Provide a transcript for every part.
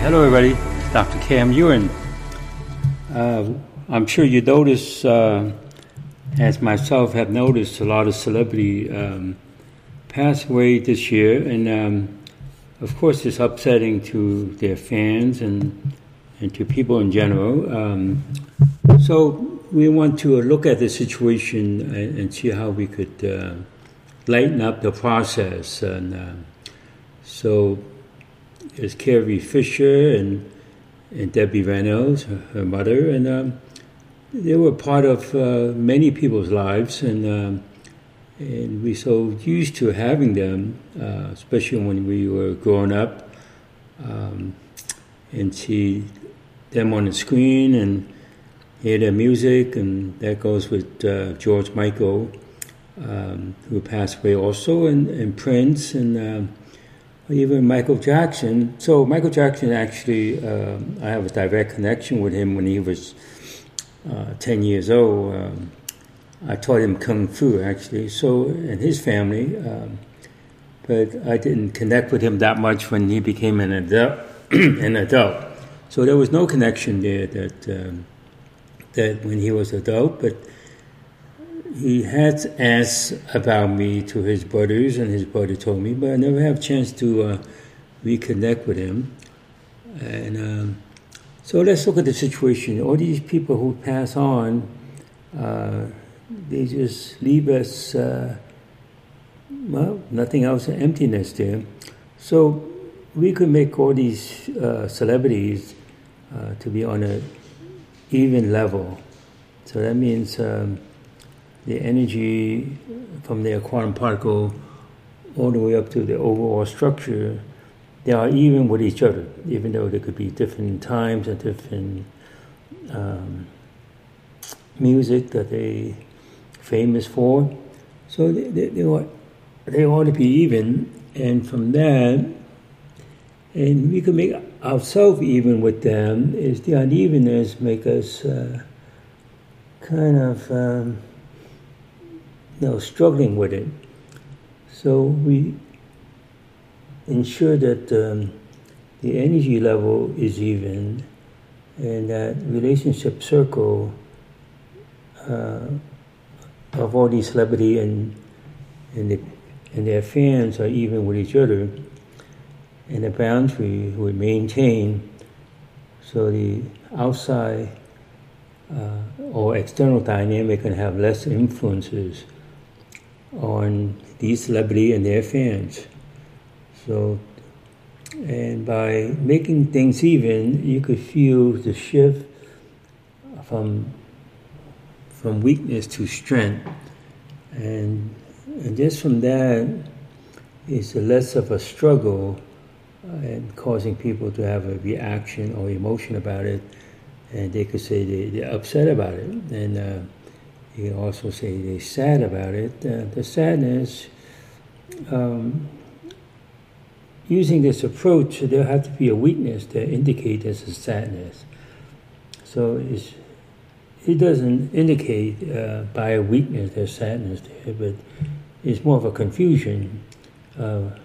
Hello everybody. Dr. Kam Yuen. Uh, I'm sure you notice, uh, as myself have noticed, a lot of celebrity um, pass away this year, and um, of course it's upsetting to their fans and and to people in general. Um, so we want to look at the situation and, and see how we could uh, lighten up the process. And uh, so there's Carrie Fisher and and Debbie Reynolds, her, her mother, and um, they were part of uh, many people's lives, and um, and we so used to having them, uh, especially when we were growing up, um, and see them on the screen and hear their music, and that goes with uh, George Michael, um, who passed away also, and, and Prince, and um, even Michael Jackson. So Michael Jackson actually, uh, I have a direct connection with him when he was uh, 10 years old. Um, I taught him kung fu actually. So and his family, um, but I didn't connect with him that much when he became an adult. an adult. So there was no connection there that um, that when he was adult, but he had asked about me to his brothers, and his brother told me, but I never have a chance to uh, reconnect with him. And um, so let's look at the situation. All these people who pass on, uh, they just leave us, uh, well, nothing else, emptiness there. So we could make all these uh, celebrities uh, to be on an even level. So that means. Um, the energy from their quantum particle all the way up to the overall structure, they are even with each other, even though there could be different times and different um, music that they famous for. So they, they, they, ought, they ought to be even, and from that, and we can make ourselves even with them, is the unevenness make us uh, kind of... Um, know, struggling with it. So we ensure that um, the energy level is even and that relationship circle uh, of all these celebrity and and, the, and their fans are even with each other and the boundary we maintain so the outside uh, or external dynamic can have less influences on these celebrity and their fans. So, and by making things even, you could feel the shift from from weakness to strength, and and just from that is less of a struggle and causing people to have a reaction or emotion about it, and they could say they, they're upset about it, and. Uh, you also say they're sad about it. Uh, the sadness, um, using this approach, there has to be a weakness that indicates there's a sadness. So it doesn't indicate uh, by a weakness there's sadness there, but it's more of a confusion of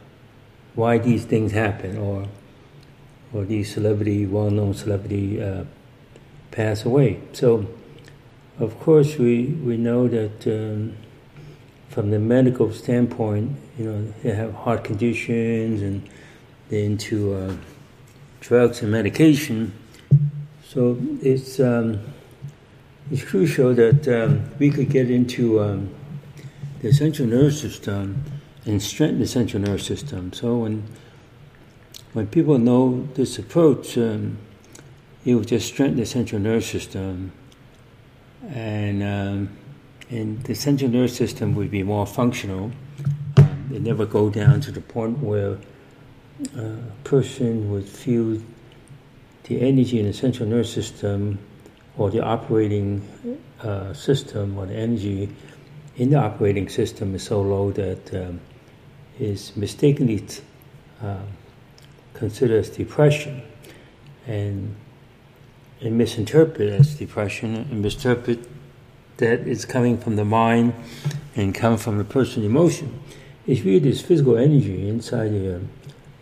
why these things happen or or these celebrity, well-known celebrity uh, pass away. So of course, we, we know that um, from the medical standpoint, you know, they have heart conditions and they're into uh, drugs and medication. So it's, um, it's crucial that um, we could get into um, the central nervous system and strengthen the central nervous system. So when when people know this approach, um, it will just strengthen the central nervous system and um, and the central nervous system would be more functional. Um, it never go down to the point where a person would feel the energy in the central nervous system or the operating uh, system or the energy in the operating system is so low that um, is mistakenly uh, considered as depression and and misinterpret as depression and misinterpret that it's coming from the mind and coming from the person's emotion. It's really this physical energy inside the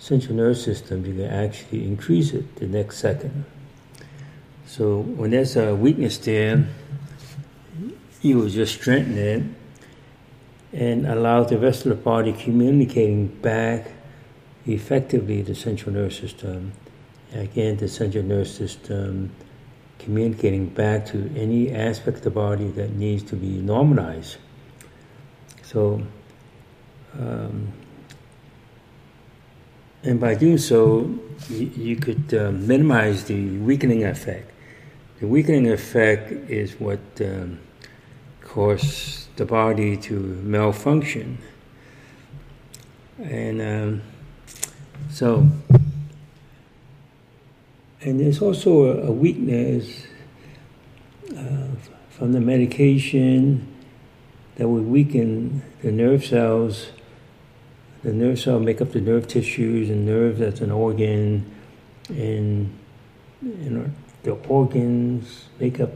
central nervous system, you can actually increase it the next second. So when there's a weakness there, you will just strengthen it and allow the rest of the body communicating back effectively the central nervous system. Again, the central nervous system communicating back to any aspect of the body that needs to be normalized. So, um, and by doing so, you, you could uh, minimize the weakening effect. The weakening effect is what um, causes the body to malfunction. And um, so, and there's also a, weakness uh, from the medication that would weaken the nerve cells. The nerve cells make up the nerve tissues, and nerve that's an organ, and know, the organs make up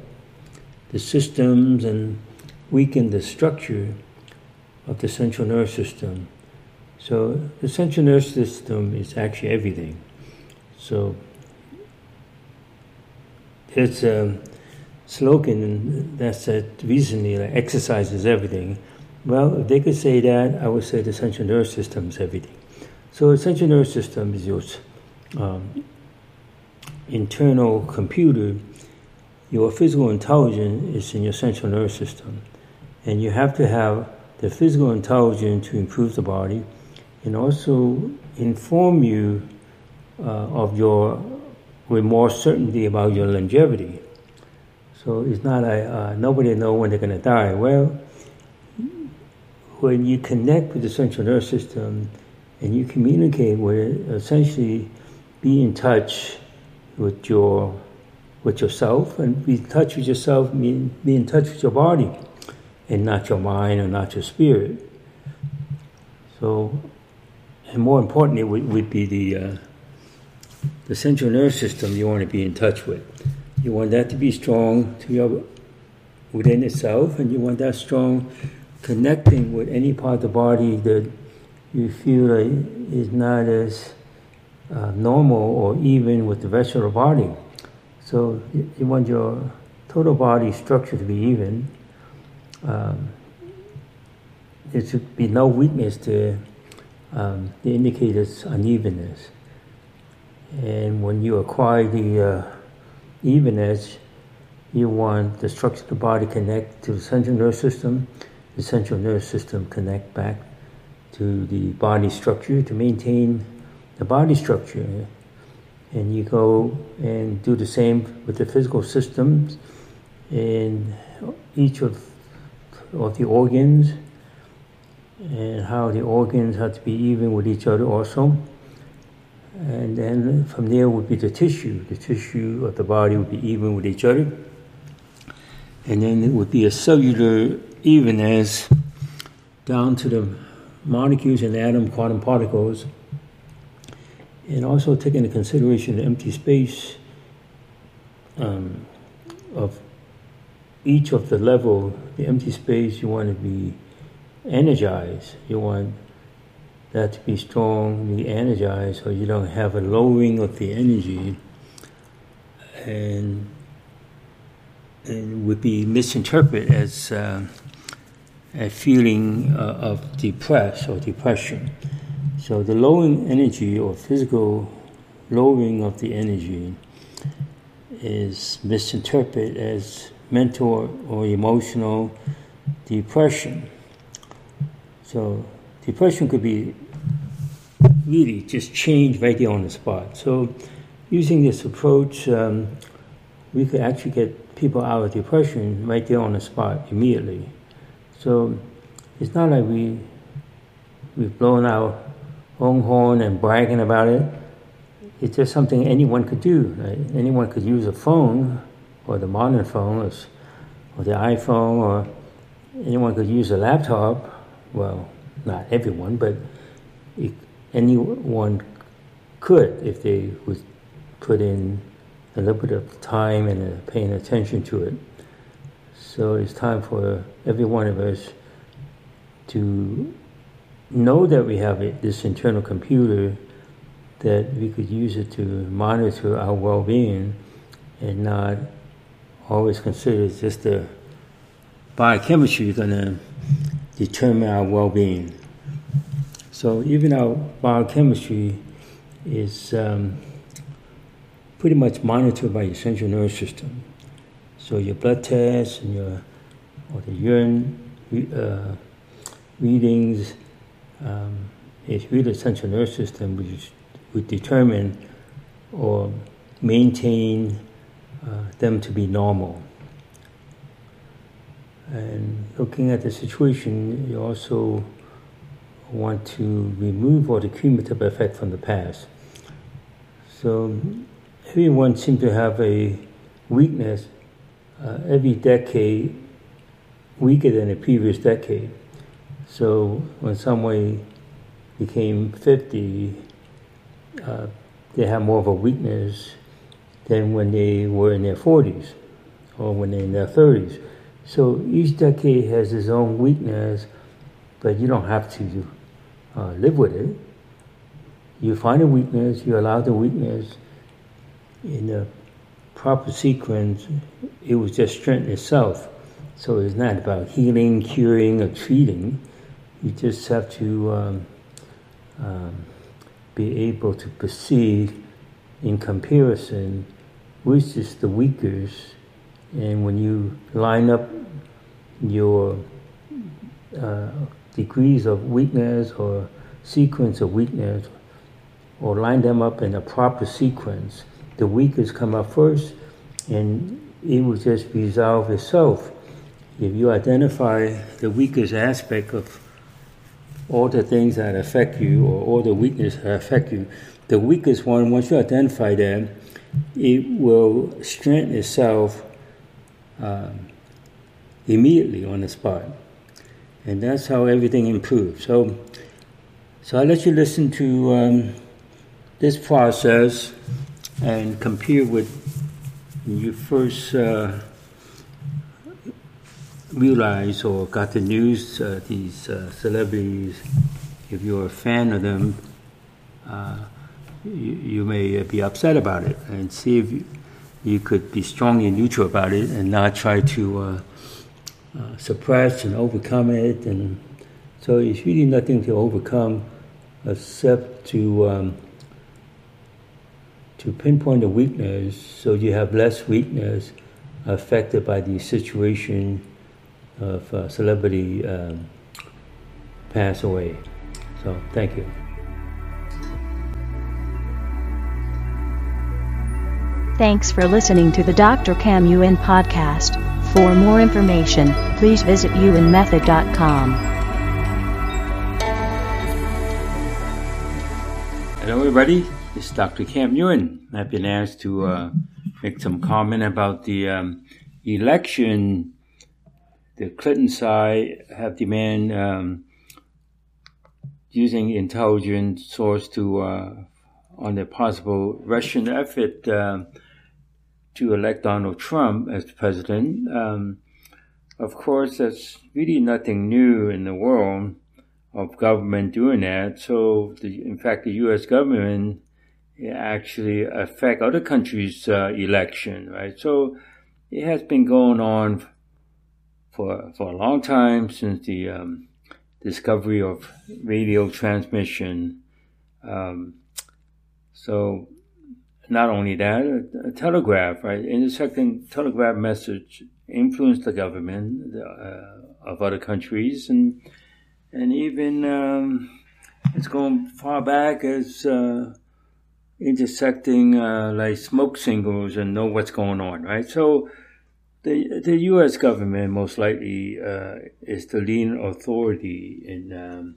the systems and weaken the structure of the central nervous system. So the central nervous system is actually everything. So it's a slogan that said recently like exercise is everything. Well, if they could say that, I would say the central nervous system is everything. So the central nervous system is your um, internal computer. Your physical intelligence is in your central nervous system. And you have to have the physical intelligence to improve the body and also inform you uh, of your, with more certainty about your longevity. So it's not a, uh, nobody know when they're going to die. Well, when you connect with the central nervous system and you communicate with it, essentially be in touch with your with yourself and be in touch with yourself, be, be in touch with your body and not your mind or not your spirit. So and more importantly would, would be the uh, the central nervous system you want to be in touch with. You want that to be strong to your within itself, and you want that strong connecting with any part of the body that you feel is not as uh, normal or even with the rest of the body. So you want your total body structure to be even. Um, there should be no weakness to um, the indicators unevenness. And when you acquire the uh, evenness, you want the structure of the body connect to the central nervous system, the central nervous system connect back to the body structure to maintain the body structure. And you go and do the same with the physical systems and each of, of the organs and how the organs have to be even with each other also. And then from there would be the tissue. The tissue of the body would be even with each other. And then it would be a cellular evenness down to the molecules and atom quantum particles. And also take into consideration the empty space um, of each of the level, the empty space you want to be energized. You want that to be strong, be energized, so you don't have a lowering of the energy and and would be misinterpreted as uh, a feeling uh, of depress or depression. So the lowering energy or physical lowering of the energy is misinterpreted as mental or emotional depression. So depression could be really just changed right there on the spot. So using this approach, um, we could actually get people out of depression right there on the spot immediately. So it's not like we we've blown our own horn and bragging about it. It's just something anyone could do. Right? Anyone could use a phone, or the modern phone, or, or the iPhone, or anyone could use a laptop well, not everyone, but anyone could if they would put in a little bit of time and uh, paying attention to it. So it's time for every one of us to know that we have this internal computer that we could use it to monitor our well-being and not always consider just the biochemistry going to determine our well-being. So even our biochemistry is um, pretty much monitored by your central nervous system. So your blood tests and your or the urine uh, readings um, is really the central nervous system which would determine or maintain uh, them to be normal. And looking at the situation, you also want to remove all the cumulative effect from the past. So everyone seems to have a weakness uh, every decade weaker than the previous decade. So when someone became 50, uh, they have more of a weakness than when they were in their 40s or when they're in their 30s. So each decade has its own weakness, but you don't have to uh, live with it. You find a weakness, you allow the weakness in a proper sequence, it was just strengthen itself. So it's not about healing, curing, or treating. You just have to um, um, be able to perceive in comparison which is the weakest. And when you line up your uh, degrees of weakness or sequence of weakness, or line them up in a proper sequence, the weakest come up first, and it will just resolve itself. If you identify the weakest aspect of all the things that affect you or all the weaknesses that affect you, the weakest one, once you identify them, it will strengthen itself um, immediately on the spot. And that's how everything improves. So, so I'll let you listen to um, this process and compare with you first. Uh, realized or got the news, uh, these uh, celebrities, if you're a fan of them, uh, you, you, may be upset about it and see if you, you, could be strongly neutral about it and not try to uh, uh, suppress and overcome it. And so it's really nothing to overcome except to um, to pinpoint the weakness so you have less weakness affected by the situation of uh, celebrity um, pass away. So thank you. Thanks for listening to the Dr. Kam Yuen podcast. For more information, please visit yuenmethod.com. Hello, everybody. This is Dr. Kam Yuen. I've been asked to uh, make some comment about the um, election the Clinton side have demand um, using intelligence source to uh, on the possible Russian effort uh, to elect Donald Trump as president. Um, of course, that's really nothing new in the world of government doing that. So, the, in fact, the U.S. government actually affect other countries' uh, election, right? So, it has been going on for for a long time since the um, discovery of radio transmission. Um, so not only that, a, a, telegraph, right? Intercepting telegraph message influenced the government uh, of other countries, and and even um, it's going far back as uh, intersecting uh, like smoke signals and know what's going on, right? So the the U.S. government most likely uh, is the leading authority in um,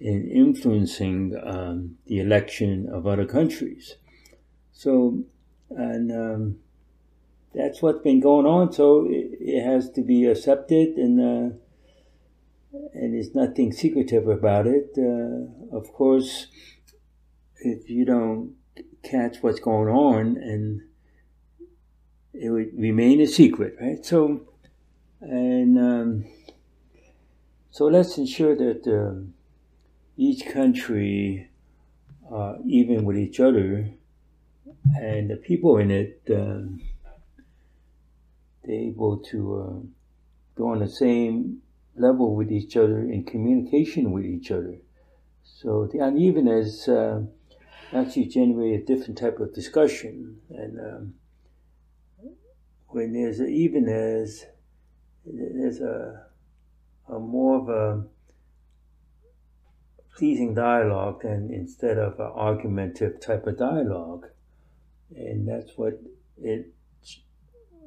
in influencing um, the election of other countries. So, and um, that's what's been going on. So it, it has to be accepted, and uh, and there's nothing secretive about it. Uh, of course, if you don't catch what's going on and it would remain a secret, right? So, and um, so let's ensure that um, each country uh, even with each other, and the people in it, um, they're able to uh, go on the same level with each other in communication with each other. So the unevenness uh, actually generate a different type of discussion, and um, when there's an evenness, there's a, a more of a pleasing dialogue than instead of an argumentative type of dialogue. And that's what it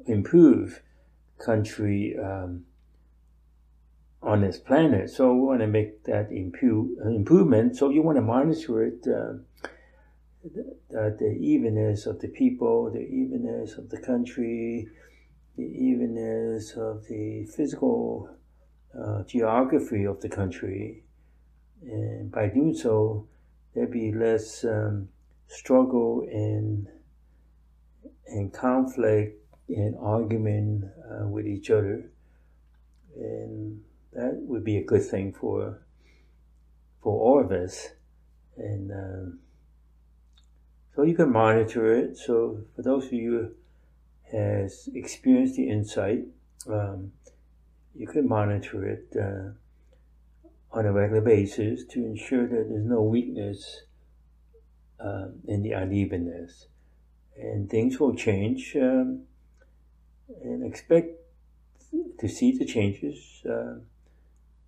improve country um, on this planet. So we want to make that improve, improvement. So you want to monitor it, uh, the, the evenness of the people, the evenness of the country, the evenness of the physical uh, geography of the country, and by doing so, there'd be less um, struggle and and conflict and argument uh, with each other, and that would be a good thing for for all of us. And um, so you can monitor it. So for those of you has experienced the insight, um, you can monitor it uh, on a regular basis to ensure that there's no weakness um, in the unevenness. And things will change um, and expect to see the changes. Uh,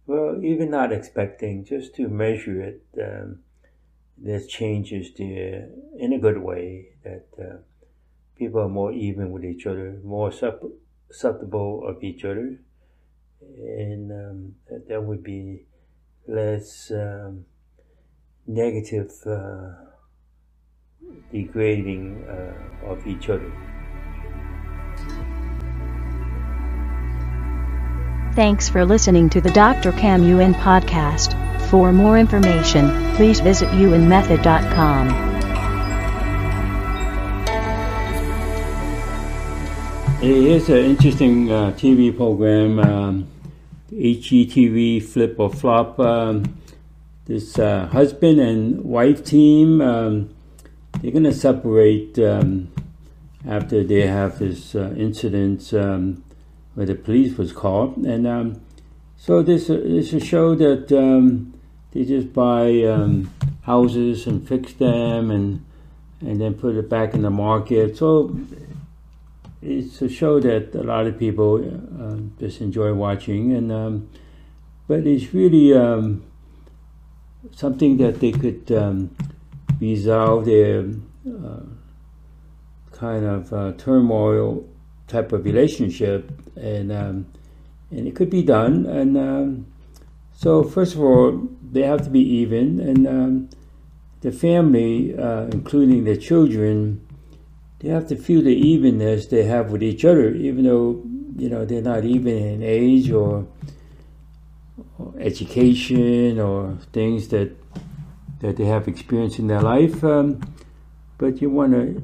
well, even not expecting, just to measure it, um, there's changes there in a good way that uh, people are more even with each other, more susceptible of each other, and um, that, that would be less um, negative uh, degrading uh, of each other. Thanks for listening to the Dr. Kam Yuen podcast. For more information, please visit yuenmethod.com. It is an interesting uh, TV program, um, HGTV Flip or Flop. Um, this uh, husband and wife team, um, they're going to separate um, after they have this uh, incident um, where the police was called. And um, so this, uh, this is a show that um, they just buy houses and fix them and and then put it back in the market. So it's a show that a lot of people uh, just enjoy watching, and um, but it's really um, something that they could um, resolve their uh, kind of uh, turmoil type of relationship, and um, and it could be done. And um, so, first of all, they have to be even, and um, the family, uh, including the children they have to feel the evenness they have with each other, even though you know they're not even in age or, or education or things that that they have experienced in their life. Um, but you want to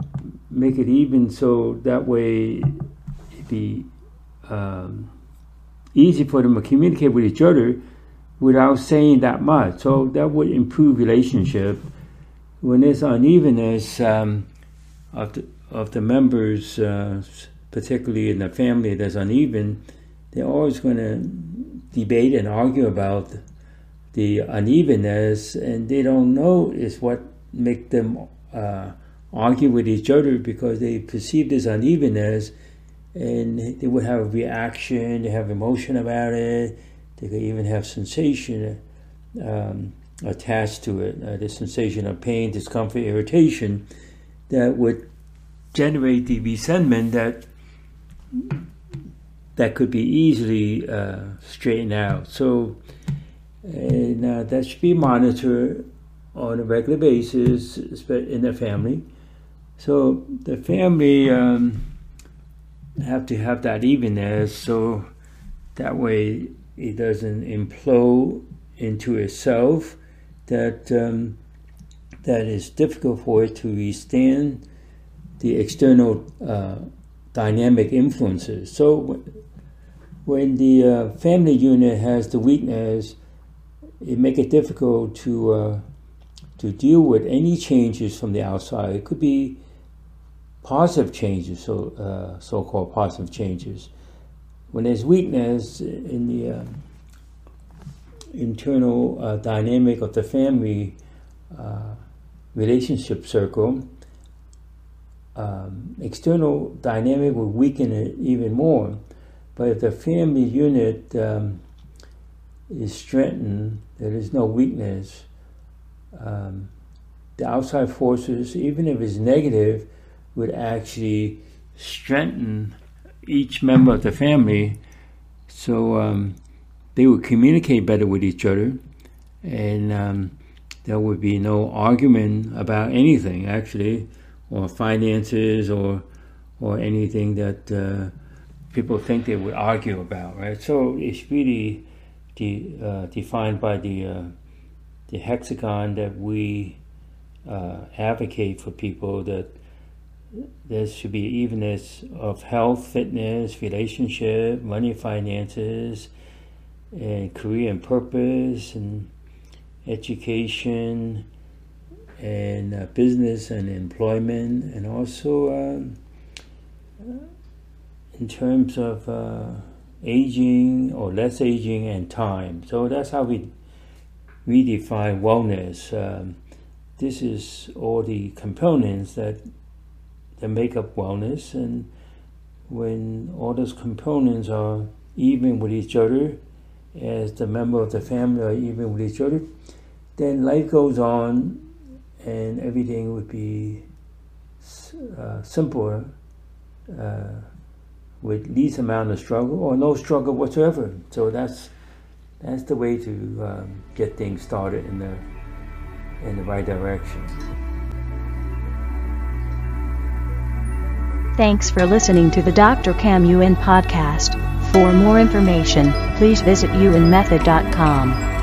make it even so that way it be um, easy for them to communicate with each other without saying that much. So that would improve relationship. When there's unevenness um, of the, of the members, uh, particularly in the family that's uneven, they're always going to debate and argue about the unevenness, and they don't know is what make them uh, argue with each other because they perceive this unevenness, and they would have a reaction, they have emotion about it, they could even have sensation um, attached to it, uh, the sensation of pain, discomfort, irritation that would generate the resentment that that could be easily uh, straightened out. So, and uh, that should be monitored on a regular basis in the family. So the family um, have to have that evenness, so that way it doesn't implode into itself. That um, that is difficult for it to withstand the external uh, dynamic influences. So when the uh, family unit has the weakness, it makes it difficult to uh, to deal with any changes from the outside. It could be positive changes, so uh, so-called positive changes. When there's weakness in the uh, internal uh, dynamic of the family uh, relationship circle, um, external dynamic will weaken it even more. But if the family unit um, is strengthened, there is no weakness. Um, the outside forces, even if it's negative, would actually strengthen each member of the family so um, they would communicate better with each other and um, there would be no argument about anything actually or finances or or anything that uh, people think they would argue about right so it's really de- uh, defined by the uh, the hexagon that we uh, advocate for people that there should be evenness of health, fitness, relationship, money, finances, and career and purpose, and education, and uh, business and employment, and also um, in terms of uh, aging or less aging and time. So that's how we redefine wellness. Um, this is all the components that that make up wellness, and when all those components are even with each other, as the member of the family are even with each other, then life goes on, and everything would be uh, simpler. Uh, with least amount of struggle or no struggle whatsoever. So that's that's the way to um, get things started in the in the right direction. Thanks for listening to the Dr. Kam Yuen podcast. For more information, please visit yuenmethod.com.